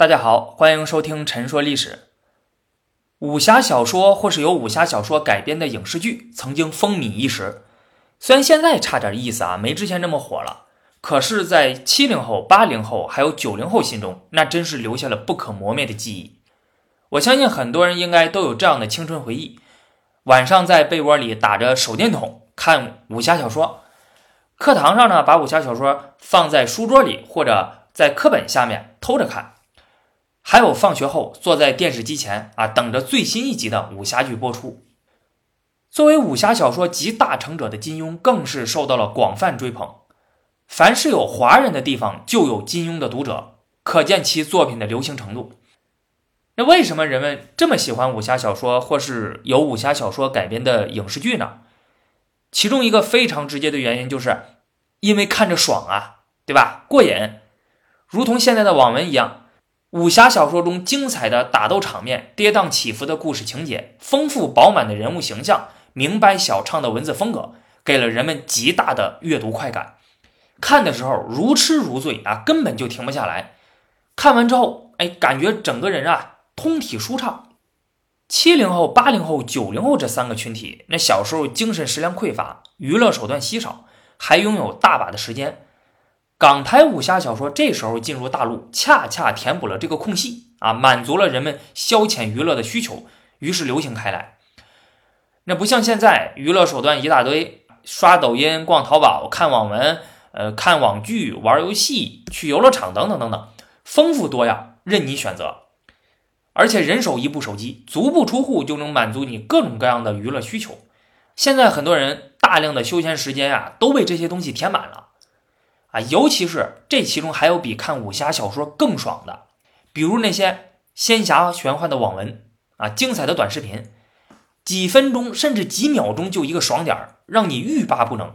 大家好，欢迎收听《陈说历史》。武侠小说或是由武侠小说改编的影视剧，曾经风靡一时。虽然现在差点意思啊，没之前这么火了，可是，在七零后、八零后还有九零后心中，那真是留下了不可磨灭的记忆。我相信很多人应该都有这样的青春回忆：晚上在被窝里打着手电筒看武侠小说，课堂上呢把武侠小说放在书桌里或者在课本下面偷着看。还有放学后坐在电视机前啊，等着最新一集的武侠剧播出。作为武侠小说集大成者的金庸，更是受到了广泛追捧。凡是有华人的地方，就有金庸的读者，可见其作品的流行程度。那为什么人们这么喜欢武侠小说，或是由武侠小说改编的影视剧呢？其中一个非常直接的原因，就是因为看着爽啊，对吧？过瘾，如同现在的网文一样。武侠小说中精彩的打斗场面、跌宕起伏的故事情节、丰富饱满的人物形象、明白小畅的文字风格，给了人们极大的阅读快感。看的时候如痴如醉啊，根本就停不下来。看完之后，哎，感觉整个人啊通体舒畅。七零后、八零后、九零后这三个群体，那小时候精神食粮匮乏，娱乐手段稀少，还拥有大把的时间。港台武侠小说这时候进入大陆，恰恰填补了这个空隙啊，满足了人们消遣娱乐的需求，于是流行开来。那不像现在，娱乐手段一大堆，刷抖音、逛淘宝、看网文、呃看网剧、玩游戏、去游乐场等等等等，丰富多样，任你选择。而且人手一部手机，足不出户就能满足你各种各样的娱乐需求。现在很多人大量的休闲时间啊，都被这些东西填满了。啊，尤其是这其中还有比看武侠小说更爽的，比如那些仙侠玄幻的网文啊，精彩的短视频，几分钟甚至几秒钟就一个爽点儿，让你欲罢不能。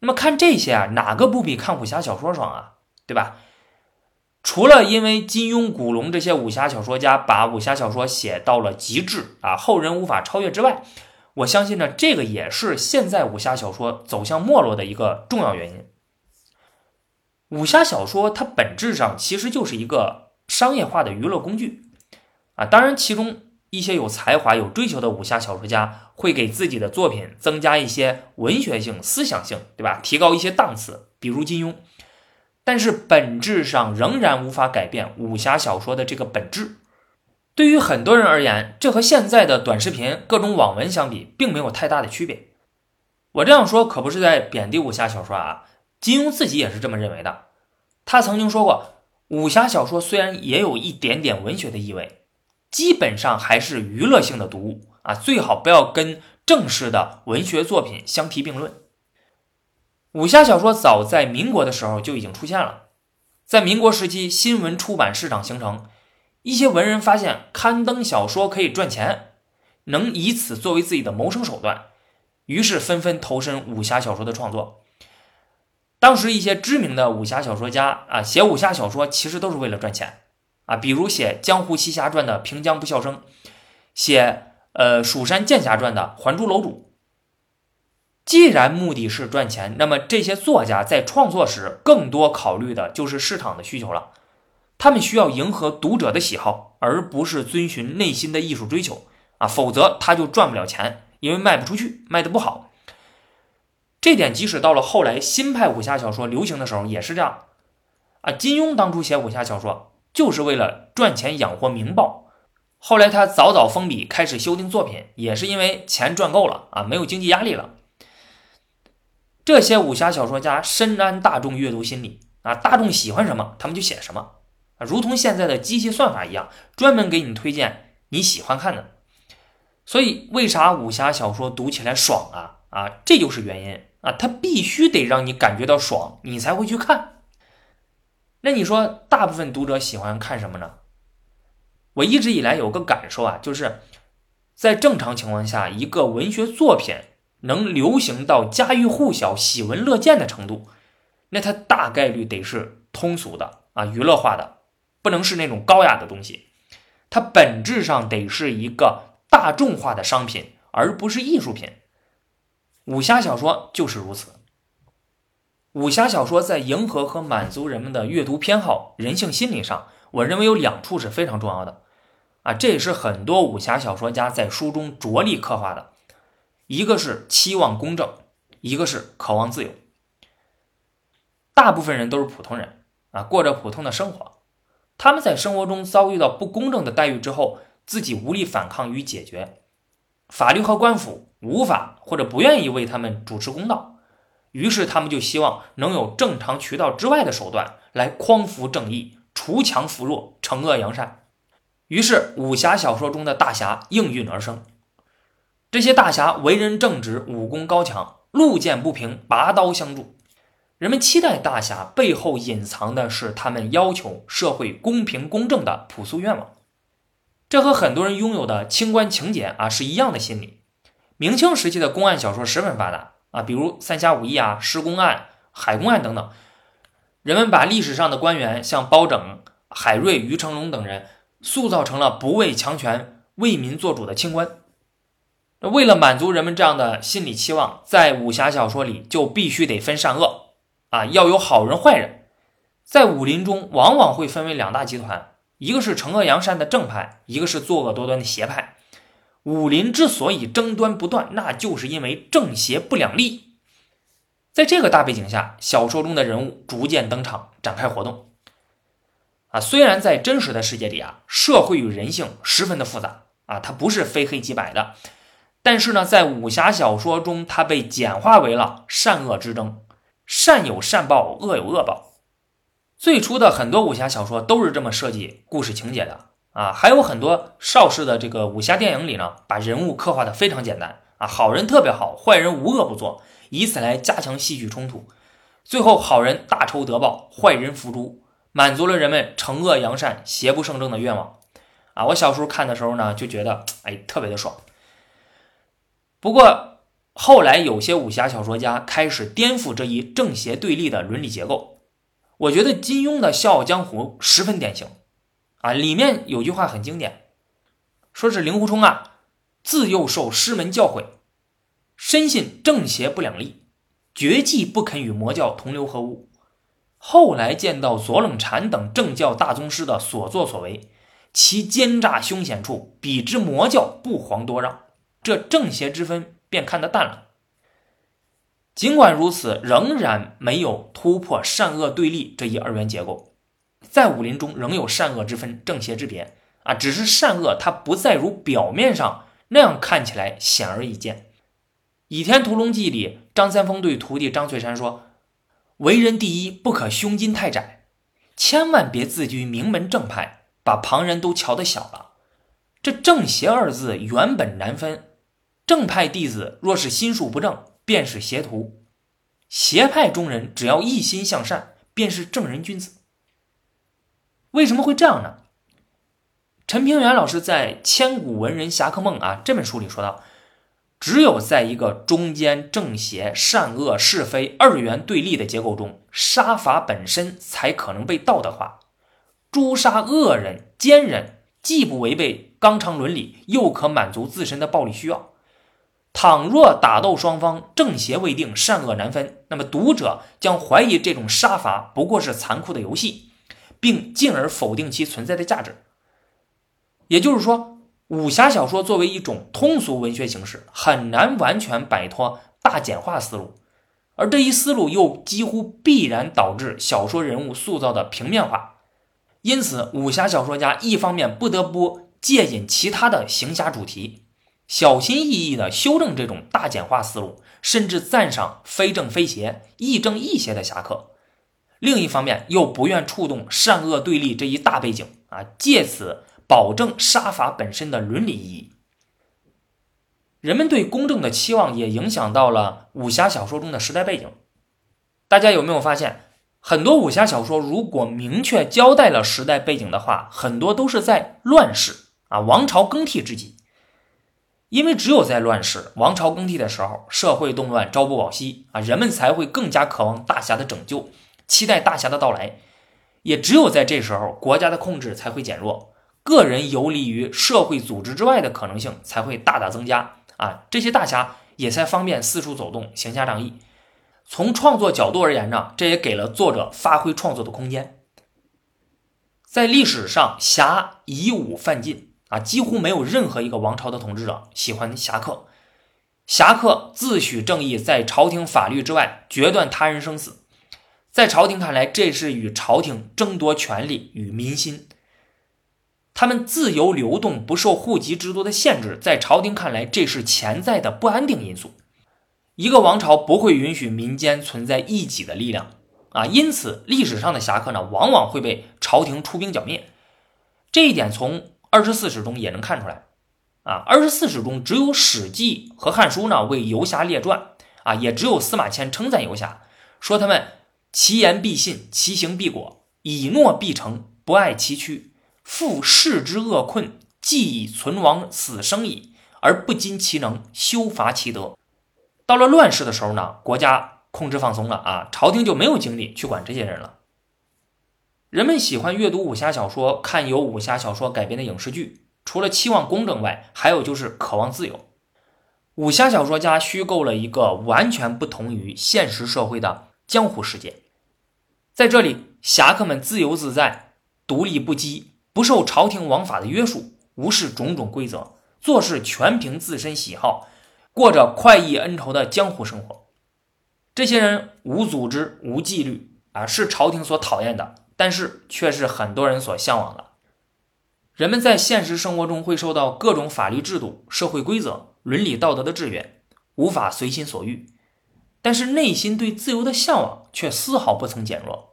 那么看这些啊，哪个不比看武侠小说爽啊？对吧？除了因为金庸、古龙这些武侠小说家把武侠小说写到了极致啊，后人无法超越之外，我相信呢，这个也是现在武侠小说走向没落的一个重要原因。武侠小说它本质上其实就是一个商业化的娱乐工具，啊，当然其中一些有才华、有追求的武侠小说家会给自己的作品增加一些文学性、思想性，对吧？提高一些档次，比如金庸。但是本质上仍然无法改变武侠小说的这个本质。对于很多人而言，这和现在的短视频、各种网文相比，并没有太大的区别。我这样说可不是在贬低武侠小说啊。金庸自己也是这么认为的，他曾经说过，武侠小说虽然也有一点点文学的意味，基本上还是娱乐性的读物啊，最好不要跟正式的文学作品相提并论。武侠小说早在民国的时候就已经出现了，在民国时期，新闻出版市场形成，一些文人发现刊登小说可以赚钱，能以此作为自己的谋生手段，于是纷纷投身武侠小说的创作。当时一些知名的武侠小说家啊，写武侠小说其实都是为了赚钱啊，比如写《江湖奇侠传》的平江不笑生，写呃《蜀山剑侠传》的还珠楼主。既然目的是赚钱，那么这些作家在创作时更多考虑的就是市场的需求了。他们需要迎合读者的喜好，而不是遵循内心的艺术追求啊，否则他就赚不了钱，因为卖不出去，卖的不好。这点即使到了后来新派武侠小说流行的时候也是这样，啊，金庸当初写武侠小说就是为了赚钱养活名报，后来他早早封笔开始修订作品，也是因为钱赚够了啊，没有经济压力了。这些武侠小说家深谙大众阅读心理啊，大众喜欢什么他们就写什么啊，如同现在的机器算法一样，专门给你推荐你喜欢看的。所以为啥武侠小说读起来爽啊？啊，这就是原因。啊，他必须得让你感觉到爽，你才会去看。那你说，大部分读者喜欢看什么呢？我一直以来有个感受啊，就是在正常情况下，一个文学作品能流行到家喻户晓、喜闻乐见的程度，那它大概率得是通俗的啊，娱乐化的，不能是那种高雅的东西。它本质上得是一个大众化的商品，而不是艺术品。武侠小说就是如此。武侠小说在迎合和满足人们的阅读偏好、人性心理上，我认为有两处是非常重要的，啊，这也是很多武侠小说家在书中着力刻画的，一个是期望公正，一个是渴望自由。大部分人都是普通人啊，过着普通的生活，他们在生活中遭遇到不公正的待遇之后，自己无力反抗与解决，法律和官府无法或者不愿意为他们主持公道，于是他们就希望能有正常渠道之外的手段来匡扶正义。除强扶弱，惩恶扬善，于是武侠小说中的大侠应运而生。这些大侠为人正直，武功高强，路见不平拔刀相助。人们期待大侠背后隐藏的是他们要求社会公平公正的朴素愿望。这和很多人拥有的清官情节啊是一样的心理。明清时期的公案小说十分发达啊，比如三侠五义啊、施公案、海公案等等。人们把历史上的官员，像包拯、海瑞、于成龙等人，塑造成了不畏强权、为民做主的清官。为了满足人们这样的心理期望，在武侠小说里就必须得分善恶啊，要有好人坏人。在武林中，往往会分为两大集团，一个是惩恶扬善的正派，一个是作恶多端的邪派。武林之所以争端不断，那就是因为正邪不两立。在这个大背景下，小说中的人物逐渐登场，展开活动。啊，虽然在真实的世界里啊，社会与人性十分的复杂啊，它不是非黑即白的。但是呢，在武侠小说中，它被简化为了善恶之争，善有善报，恶有恶报。最初的很多武侠小说都是这么设计故事情节的啊，还有很多邵氏的这个武侠电影里呢，把人物刻画的非常简单啊，好人特别好，坏人无恶不作。以此来加强戏剧冲突，最后好人大仇得报，坏人伏诛，满足了人们惩恶扬善、邪不胜正的愿望。啊，我小时候看的时候呢，就觉得哎特别的爽。不过后来有些武侠小说家开始颠覆这一正邪对立的伦理结构。我觉得金庸的《笑傲江湖》十分典型。啊，里面有句话很经典，说是令狐冲啊，自幼受师门教诲。深信正邪不两立，绝技不肯与魔教同流合污。后来见到左冷禅等正教大宗师的所作所为，其奸诈凶险处比之魔教不遑多让，这正邪之分便看得淡了。尽管如此，仍然没有突破善恶对立这一二元结构，在武林中仍有善恶之分、正邪之别啊，只是善恶它不再如表面上那样看起来显而易见。《倚天屠龙记》里，张三丰对徒弟张翠山说：“为人第一，不可胸襟太窄，千万别自居名门正派，把旁人都瞧得小了。这正邪二字原本难分，正派弟子若是心术不正，便是邪徒；邪派中人只要一心向善，便是正人君子。为什么会这样呢？”陈平原老师在《千古文人侠客梦》啊这本书里说道。只有在一个中间正邪、善恶是非二元对立的结构中，杀伐本身才可能被道德化。诛杀恶人、奸人，既不违背纲常伦理，又可满足自身的暴力需要。倘若打斗双方正邪未定、善恶难分，那么读者将怀疑这种杀伐不过是残酷的游戏，并进而否定其存在的价值。也就是说。武侠小说作为一种通俗文学形式，很难完全摆脱大简化思路，而这一思路又几乎必然导致小说人物塑造的平面化。因此，武侠小说家一方面不得不借引其他的行侠主题，小心翼翼地修正这种大简化思路，甚至赞赏非正非邪、亦正亦邪的侠客；另一方面又不愿触动善恶对立这一大背景啊，借此。保证杀伐本身的伦理意义。人们对公正的期望也影响到了武侠小说中的时代背景。大家有没有发现，很多武侠小说如果明确交代了时代背景的话，很多都是在乱世啊，王朝更替之际。因为只有在乱世、王朝更替的时候，社会动乱、朝不保夕啊，人们才会更加渴望大侠的拯救，期待大侠的到来。也只有在这时候，国家的控制才会减弱。个人游离于社会组织之外的可能性才会大大增加啊！这些大侠也才方便四处走动，行侠仗义。从创作角度而言呢，这也给了作者发挥创作的空间。在历史上，侠以武犯禁啊，几乎没有任何一个王朝的统治者喜欢侠客。侠客自诩正义，在朝廷法律之外决断他人生死，在朝廷看来，这是与朝廷争夺权力与民心。他们自由流动，不受户籍制度的限制，在朝廷看来，这是潜在的不安定因素。一个王朝不会允许民间存在异己的力量啊，因此历史上的侠客呢，往往会被朝廷出兵剿灭。这一点从二十四史中也能看出来啊。二十四史中只有《史记》和《汉书》呢为游侠列传啊，也只有司马迁称赞游侠，说他们其言必信，其行必果，以诺必成，不爱其躯。复世之恶困，既以存亡死生矣，而不尽其能修伐其德。到了乱世的时候呢，国家控制放松了啊，朝廷就没有精力去管这些人了。人们喜欢阅读武侠小说，看由武侠小说改编的影视剧，除了期望公正外，还有就是渴望自由。武侠小说家虚构了一个完全不同于现实社会的江湖世界，在这里，侠客们自由自在，独立不羁。不受朝廷王法的约束，无视种种规则，做事全凭自身喜好，过着快意恩仇的江湖生活。这些人无组织、无纪律啊，是朝廷所讨厌的，但是却是很多人所向往的。人们在现实生活中会受到各种法律制度、社会规则、伦理道德的制约，无法随心所欲，但是内心对自由的向往却丝毫不曾减弱。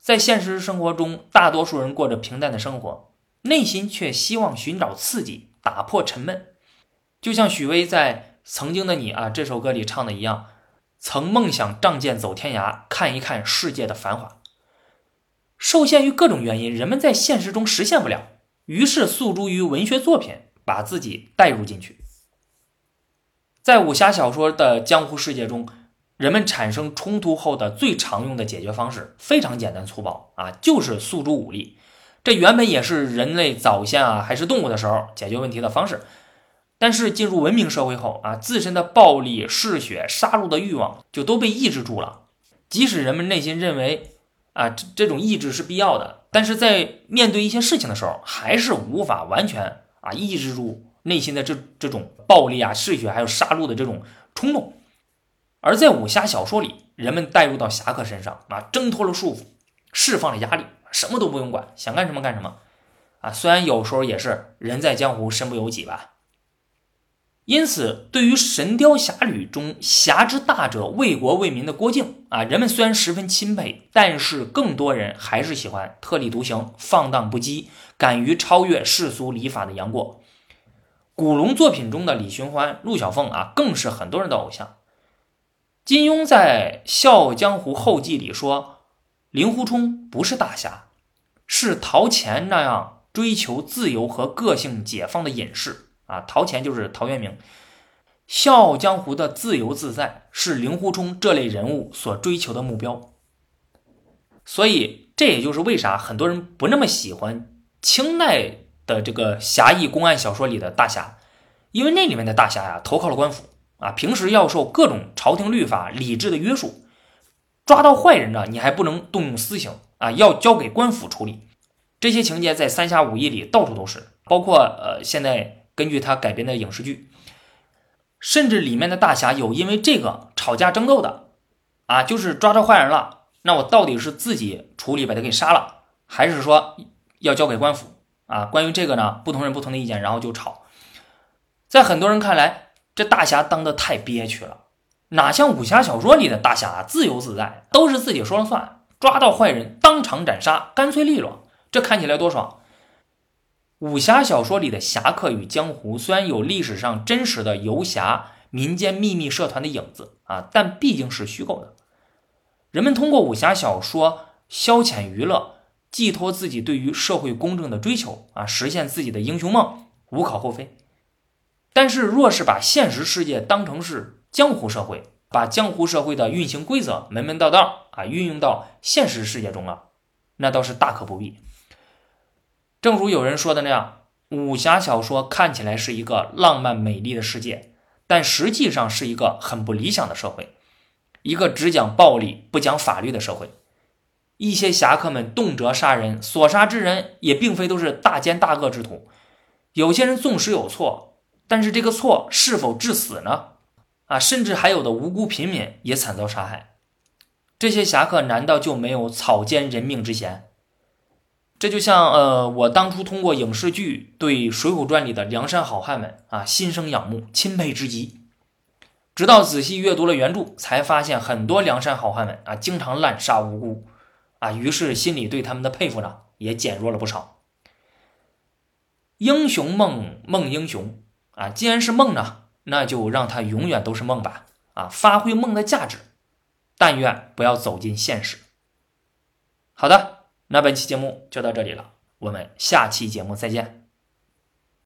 在现实生活中，大多数人过着平淡的生活，内心却希望寻找刺激，打破沉闷。就像许巍在《曾经的你》啊这首歌里唱的一样，曾梦想仗剑走天涯，看一看世界的繁华。受限于各种原因，人们在现实中实现不了，于是诉诸于文学作品，把自己带入进去。在武侠小说的江湖世界中。人们产生冲突后的最常用的解决方式非常简单粗暴啊，就是诉诸武力。这原本也是人类早先啊还是动物的时候解决问题的方式。但是进入文明社会后啊，自身的暴力、嗜血、杀戮的欲望就都被抑制住了。即使人们内心认为啊这这种抑制是必要的，但是在面对一些事情的时候，还是无法完全啊抑制住内心的这这种暴力啊、嗜血还有杀戮的这种冲动。而在武侠小说里，人们带入到侠客身上啊，挣脱了束缚，释放了压力，什么都不用管，想干什么干什么啊。虽然有时候也是人在江湖身不由己吧。因此，对于《神雕侠侣》中侠之大者为国为民的郭靖啊，人们虽然十分钦佩，但是更多人还是喜欢特立独行、放荡不羁、敢于超越世俗礼法的杨过。古龙作品中的李寻欢、陆小凤啊，更是很多人的偶像。金庸在《笑傲江湖后记》里说：“令狐冲不是大侠，是陶潜那样追求自由和个性解放的隐士啊。陶潜就是陶渊明，《笑傲江湖》的自由自在是令狐冲这类人物所追求的目标。所以，这也就是为啥很多人不那么喜欢清代的这个侠义公案小说里的大侠，因为那里面的大侠呀，投靠了官府。”啊，平时要受各种朝廷律法、礼制的约束，抓到坏人呢，你还不能动用私刑啊，要交给官府处理。这些情节在《三侠五义》里到处都是，包括呃，现在根据他改编的影视剧，甚至里面的大侠有因为这个吵架争斗的，啊，就是抓着坏人了，那我到底是自己处理把他给杀了，还是说要交给官府啊？关于这个呢，不同人不同的意见，然后就吵。在很多人看来。这大侠当的太憋屈了，哪像武侠小说里的大侠啊，自由自在，都是自己说了算，抓到坏人当场斩杀，干脆利落，这看起来多爽。武侠小说里的侠客与江湖虽然有历史上真实的游侠、民间秘密社团的影子啊，但毕竟是虚构的。人们通过武侠小说消遣娱乐，寄托自己对于社会公正的追求啊，实现自己的英雄梦，无可厚非。但是，若是把现实世界当成是江湖社会，把江湖社会的运行规则门门道道啊运用到现实世界中了，那倒是大可不必。正如有人说的那样，武侠小说看起来是一个浪漫美丽的世界，但实际上是一个很不理想的社会，一个只讲暴力不讲法律的社会。一些侠客们动辄杀人，所杀之人也并非都是大奸大恶之徒。有些人纵使有错，但是这个错是否致死呢？啊，甚至还有的无辜平民也惨遭杀害。这些侠客难道就没有草菅人命之嫌？这就像呃，我当初通过影视剧对《水浒传》里的梁山好汉们啊心生仰慕、钦佩之极。直到仔细阅读了原著，才发现很多梁山好汉们啊经常滥杀无辜啊，于是心里对他们的佩服呢也减弱了不少。英雄梦梦英雄啊，既然是梦呢，那就让它永远都是梦吧啊，发挥梦的价值，但愿不要走进现实。好的，那本期节目就到这里了，我们下期节目再见。